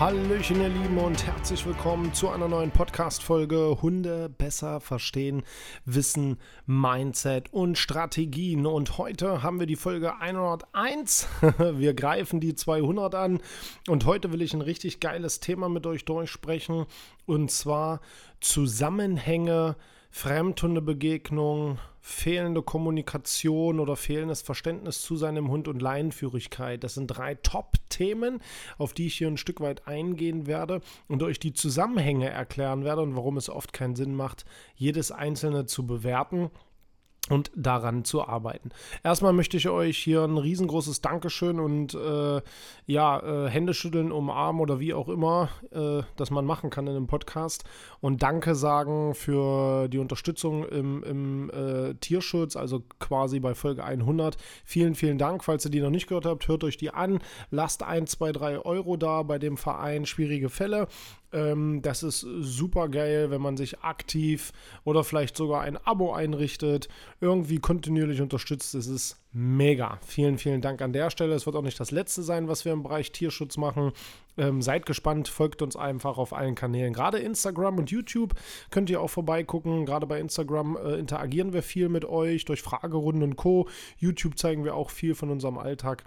Hallöchen, ihr Lieben, und herzlich willkommen zu einer neuen Podcast-Folge Hunde besser verstehen, Wissen, Mindset und Strategien. Und heute haben wir die Folge 101. Wir greifen die 200 an. Und heute will ich ein richtig geiles Thema mit euch durchsprechen. Und zwar Zusammenhänge Fremdhundebegegnung, fehlende Kommunikation oder fehlendes Verständnis zu seinem Hund und Leinenführigkeit. Das sind drei Top-Themen, auf die ich hier ein Stück weit eingehen werde und euch die Zusammenhänge erklären werde und warum es oft keinen Sinn macht, jedes einzelne zu bewerten und daran zu arbeiten. Erstmal möchte ich euch hier ein riesengroßes Dankeschön und äh, ja, äh, Händeschütteln, umarmen oder wie auch immer, äh, das man machen kann in einem Podcast. Und Danke sagen für die Unterstützung im, im äh, Tierschutz, also quasi bei Folge 100. Vielen, vielen Dank. Falls ihr die noch nicht gehört habt, hört euch die an. Lasst 1, 2, 3 Euro da bei dem Verein Schwierige Fälle. Ähm, das ist super geil, wenn man sich aktiv oder vielleicht sogar ein Abo einrichtet, irgendwie kontinuierlich unterstützt. Das ist mega. Vielen, vielen Dank an der Stelle. Es wird auch nicht das letzte sein, was wir im Bereich Tierschutz machen. Ähm, seid gespannt, folgt uns einfach auf allen Kanälen. Gerade Instagram und YouTube könnt ihr auch vorbeigucken. Gerade bei Instagram äh, interagieren wir viel mit euch durch Fragerunden und Co. YouTube zeigen wir auch viel von unserem Alltag.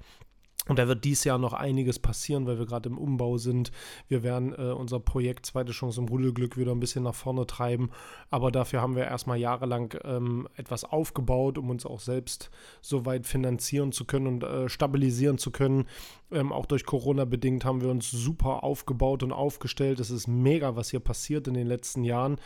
Und da wird dies Jahr noch einiges passieren, weil wir gerade im Umbau sind. Wir werden äh, unser Projekt Zweite Chance im Rudelglück wieder ein bisschen nach vorne treiben. Aber dafür haben wir erstmal jahrelang ähm, etwas aufgebaut, um uns auch selbst so weit finanzieren zu können und äh, stabilisieren zu können. Ähm, auch durch Corona bedingt haben wir uns super aufgebaut und aufgestellt. Es ist mega, was hier passiert in den letzten Jahren.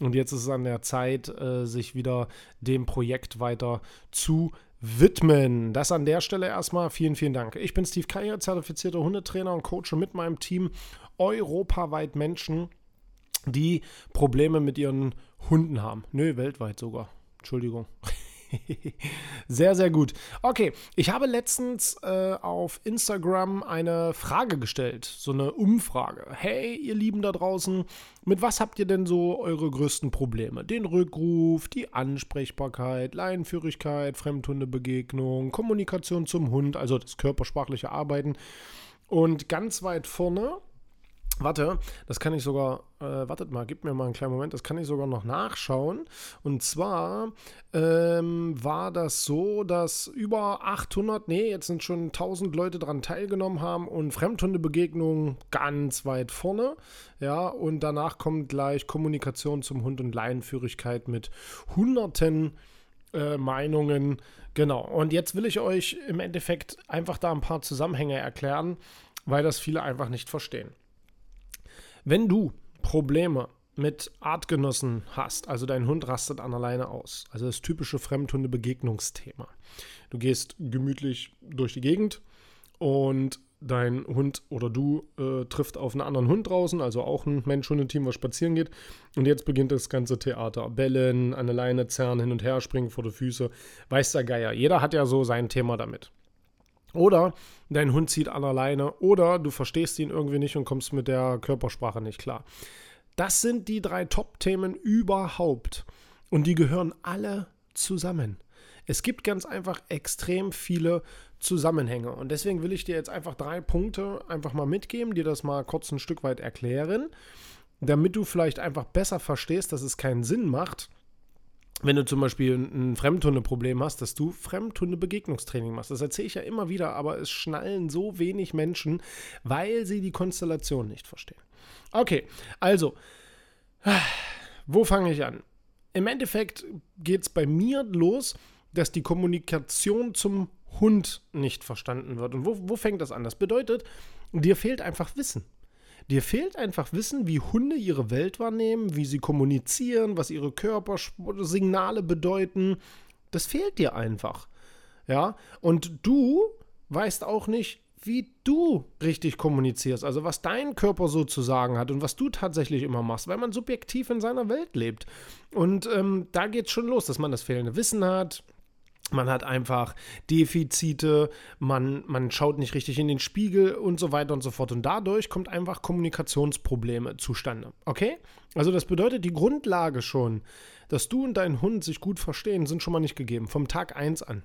Und jetzt ist es an der Zeit, äh, sich wieder dem Projekt weiter zu widmen. Das an der Stelle erstmal. Vielen, vielen Dank. Ich bin Steve Keier, zertifizierter Hundetrainer und coache mit meinem Team europaweit Menschen, die Probleme mit ihren Hunden haben. Nö, weltweit sogar. Entschuldigung. sehr, sehr gut. Okay, ich habe letztens äh, auf Instagram eine Frage gestellt, so eine Umfrage. Hey, ihr Lieben da draußen, mit was habt ihr denn so eure größten Probleme? Den Rückruf, die Ansprechbarkeit, Leinenführigkeit, Fremdhundebegegnung, Kommunikation zum Hund, also das körpersprachliche Arbeiten. Und ganz weit vorne Warte, das kann ich sogar, äh, wartet mal, gib mir mal einen kleinen Moment, das kann ich sogar noch nachschauen. Und zwar ähm, war das so, dass über 800, nee, jetzt sind schon 1000 Leute daran teilgenommen haben und Fremdhundebegegnungen ganz weit vorne. Ja, und danach kommt gleich Kommunikation zum Hund und Leinenführigkeit mit hunderten äh, Meinungen. Genau, und jetzt will ich euch im Endeffekt einfach da ein paar Zusammenhänge erklären, weil das viele einfach nicht verstehen. Wenn du Probleme mit Artgenossen hast, also dein Hund rastet an alleine aus, also das typische Fremdhunde-Begegnungsthema. Du gehst gemütlich durch die Gegend und dein Hund oder du äh, trifft auf einen anderen Hund draußen, also auch ein Mensch-Hunde-Team, was spazieren geht. Und jetzt beginnt das ganze Theater. Bellen, an der Leine zerren, hin und her springen vor die Füße. Weiß der Geier. Jeder hat ja so sein Thema damit. Oder dein Hund zieht an alleine oder du verstehst ihn irgendwie nicht und kommst mit der Körpersprache nicht klar. Das sind die drei Top-Themen überhaupt. Und die gehören alle zusammen. Es gibt ganz einfach extrem viele Zusammenhänge. Und deswegen will ich dir jetzt einfach drei Punkte einfach mal mitgeben, dir das mal kurz ein Stück weit erklären, damit du vielleicht einfach besser verstehst, dass es keinen Sinn macht, wenn du zum Beispiel ein Fremdhundeproblem hast, dass du Fremdhunde-Begegnungstraining machst. Das erzähle ich ja immer wieder, aber es schnallen so wenig Menschen, weil sie die Konstellation nicht verstehen. Okay, also, wo fange ich an? Im Endeffekt geht es bei mir los, dass die Kommunikation zum Hund nicht verstanden wird. Und wo, wo fängt das an? Das bedeutet, dir fehlt einfach Wissen. Dir fehlt einfach Wissen, wie Hunde ihre Welt wahrnehmen, wie sie kommunizieren, was ihre Körpersignale bedeuten. Das fehlt dir einfach. Ja, und du weißt auch nicht, wie du richtig kommunizierst, also was dein Körper so zu sagen hat und was du tatsächlich immer machst, weil man subjektiv in seiner Welt lebt. Und ähm, da geht es schon los, dass man das fehlende Wissen hat, man hat einfach Defizite, man, man schaut nicht richtig in den Spiegel und so weiter und so fort. Und dadurch kommt einfach Kommunikationsprobleme zustande. Okay? Also das bedeutet, die Grundlage schon, dass du und dein Hund sich gut verstehen, sind schon mal nicht gegeben. Vom Tag 1 an.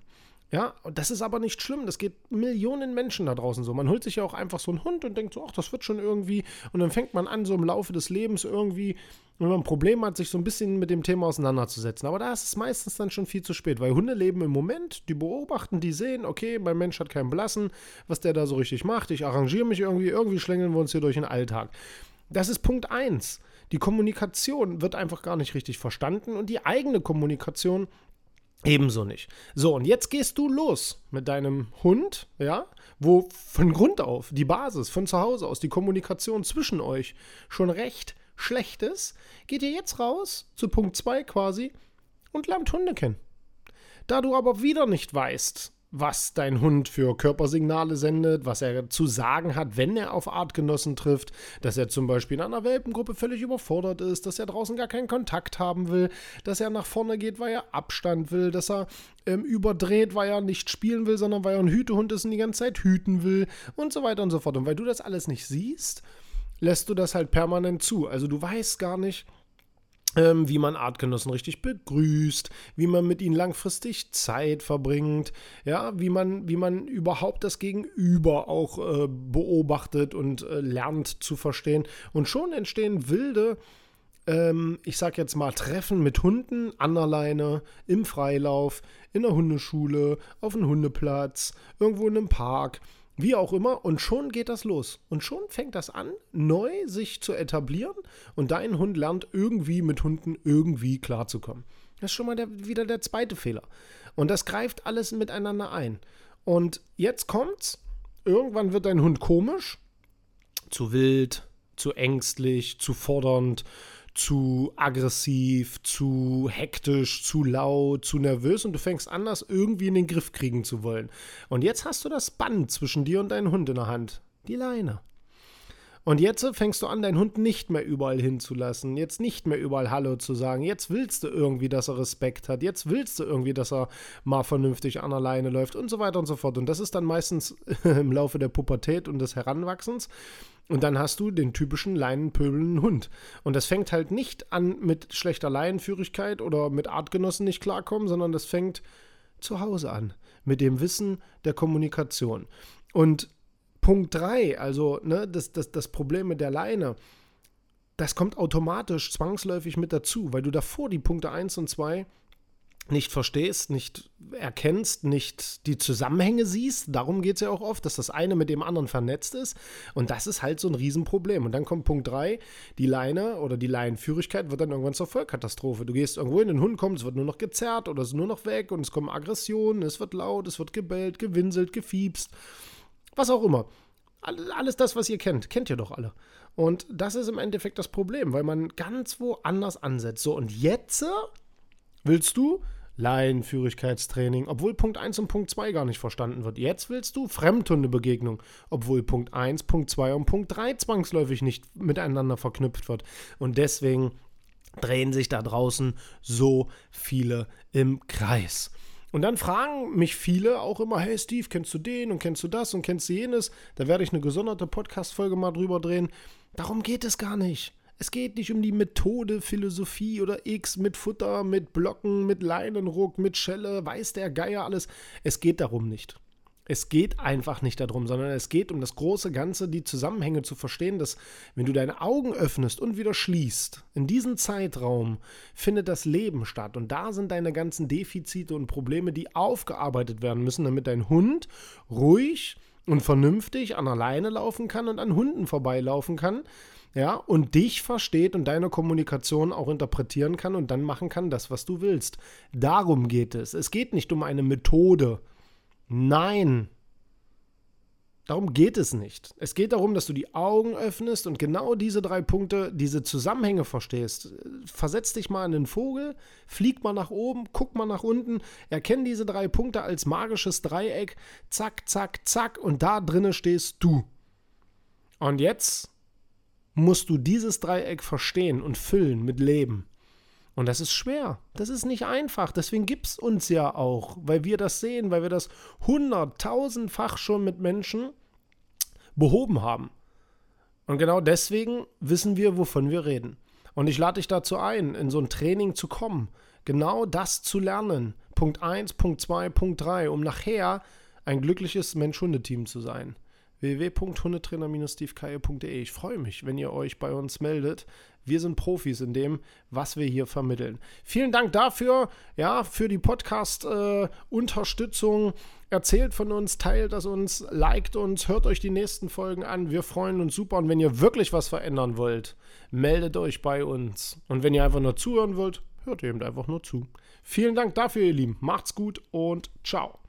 Ja, und das ist aber nicht schlimm. Das geht Millionen Menschen da draußen so. Man holt sich ja auch einfach so einen Hund und denkt so, ach, das wird schon irgendwie. Und dann fängt man an, so im Laufe des Lebens irgendwie, wenn man ein Problem hat, sich so ein bisschen mit dem Thema auseinanderzusetzen. Aber da ist es meistens dann schon viel zu spät, weil Hunde leben im Moment, die beobachten, die sehen, okay, mein Mensch hat keinen Blassen, was der da so richtig macht. Ich arrangiere mich irgendwie, irgendwie schlängeln wir uns hier durch den Alltag. Das ist Punkt 1. Die Kommunikation wird einfach gar nicht richtig verstanden und die eigene Kommunikation Ebenso nicht. So, und jetzt gehst du los mit deinem Hund, ja, wo von Grund auf die Basis von zu Hause aus, die Kommunikation zwischen euch schon recht schlecht ist. Geht ihr jetzt raus zu Punkt 2 quasi und lernt Hunde kennen. Da du aber wieder nicht weißt, was dein Hund für Körpersignale sendet, was er zu sagen hat, wenn er auf Artgenossen trifft, dass er zum Beispiel in einer Welpengruppe völlig überfordert ist, dass er draußen gar keinen Kontakt haben will, dass er nach vorne geht, weil er Abstand will, dass er ähm, überdreht, weil er nicht spielen will, sondern weil er ein Hütehund ist und die ganze Zeit hüten will und so weiter und so fort. Und weil du das alles nicht siehst, lässt du das halt permanent zu. Also du weißt gar nicht, ähm, wie man Artgenossen richtig begrüßt, wie man mit ihnen langfristig Zeit verbringt, ja, wie man, wie man überhaupt das Gegenüber auch äh, beobachtet und äh, lernt zu verstehen. Und schon entstehen wilde, ähm, ich sag jetzt mal, Treffen mit Hunden an der Leine, im Freilauf, in der Hundeschule, auf einem Hundeplatz, irgendwo in einem Park. Wie auch immer, und schon geht das los. Und schon fängt das an, neu sich zu etablieren und dein Hund lernt irgendwie mit Hunden irgendwie klarzukommen. Das ist schon mal der, wieder der zweite Fehler. Und das greift alles miteinander ein. Und jetzt kommt's, irgendwann wird dein Hund komisch, zu wild, zu ängstlich, zu fordernd, zu aggressiv, zu hektisch, zu laut, zu nervös und du fängst an, das irgendwie in den Griff kriegen zu wollen. Und jetzt hast du das Band zwischen dir und deinem Hund in der Hand. Die Leine. Und jetzt fängst du an, deinen Hund nicht mehr überall hinzulassen, jetzt nicht mehr überall Hallo zu sagen. Jetzt willst du irgendwie, dass er Respekt hat. Jetzt willst du irgendwie, dass er mal vernünftig an der Leine läuft und so weiter und so fort. Und das ist dann meistens im Laufe der Pubertät und des Heranwachsens. Und dann hast du den typischen leinenpöbelnden Hund. Und das fängt halt nicht an mit schlechter Leinenführigkeit oder mit Artgenossen nicht klarkommen, sondern das fängt zu Hause an. Mit dem Wissen der Kommunikation. Und Punkt 3, also ne, das, das, das Problem mit der Leine, das kommt automatisch zwangsläufig mit dazu, weil du davor die Punkte 1 und 2 nicht verstehst, nicht erkennst, nicht die Zusammenhänge siehst. Darum geht es ja auch oft, dass das eine mit dem anderen vernetzt ist. Und das ist halt so ein Riesenproblem. Und dann kommt Punkt 3, die Leine oder die Leinenführigkeit wird dann irgendwann zur Vollkatastrophe. Du gehst irgendwo in den Hund kommt, es wird nur noch gezerrt oder es ist nur noch weg und es kommen Aggressionen, es wird laut, es wird gebellt, gewinselt, gefiebst, was auch immer. Alles das, was ihr kennt, kennt ihr doch alle. Und das ist im Endeffekt das Problem, weil man ganz woanders ansetzt. So, und jetzt willst du Laienführigkeitstraining, obwohl Punkt 1 und Punkt 2 gar nicht verstanden wird. Jetzt willst du Fremdhundebegegnung, obwohl Punkt 1, Punkt 2 und Punkt 3 zwangsläufig nicht miteinander verknüpft wird. Und deswegen drehen sich da draußen so viele im Kreis. Und dann fragen mich viele auch immer, hey Steve, kennst du den und kennst du das und kennst du jenes? Da werde ich eine gesonderte Podcast-Folge mal drüber drehen. Darum geht es gar nicht. Es geht nicht um die Methode, Philosophie oder X mit Futter, mit Blocken, mit Leinenruck, mit Schelle, weiß der Geier alles. Es geht darum nicht. Es geht einfach nicht darum, sondern es geht um das große Ganze, die Zusammenhänge zu verstehen, dass wenn du deine Augen öffnest und wieder schließt, in diesem Zeitraum findet das Leben statt. Und da sind deine ganzen Defizite und Probleme, die aufgearbeitet werden müssen, damit dein Hund ruhig und vernünftig an alleine laufen kann und an Hunden vorbeilaufen kann ja, und dich versteht und deine Kommunikation auch interpretieren kann und dann machen kann das, was du willst. Darum geht es. Es geht nicht um eine Methode. Nein. Darum geht es nicht. Es geht darum, dass du die Augen öffnest und genau diese drei Punkte, diese Zusammenhänge verstehst. Versetz dich mal in einen Vogel, flieg mal nach oben, guck mal nach unten, erkenn diese drei Punkte als magisches Dreieck, zack, zack, zack, und da drinne stehst du. Und jetzt musst du dieses Dreieck verstehen und füllen mit Leben. Und das ist schwer. Das ist nicht einfach. Deswegen gibt es uns ja auch, weil wir das sehen, weil wir das hunderttausendfach schon mit Menschen behoben haben. Und genau deswegen wissen wir, wovon wir reden. Und ich lade dich dazu ein, in so ein Training zu kommen, genau das zu lernen. Punkt 1, Punkt 2, Punkt 3, um nachher ein glückliches Mensch-Hunde-Team zu sein www.hundetrainer-stevekeier.de. Ich freue mich, wenn ihr euch bei uns meldet. Wir sind Profis in dem, was wir hier vermitteln. Vielen Dank dafür, ja, für die Podcast-Unterstützung. Äh, Erzählt von uns, teilt das uns, liked uns, hört euch die nächsten Folgen an. Wir freuen uns super. Und wenn ihr wirklich was verändern wollt, meldet euch bei uns. Und wenn ihr einfach nur zuhören wollt, hört eben einfach nur zu. Vielen Dank dafür, ihr Lieben. Macht's gut und ciao.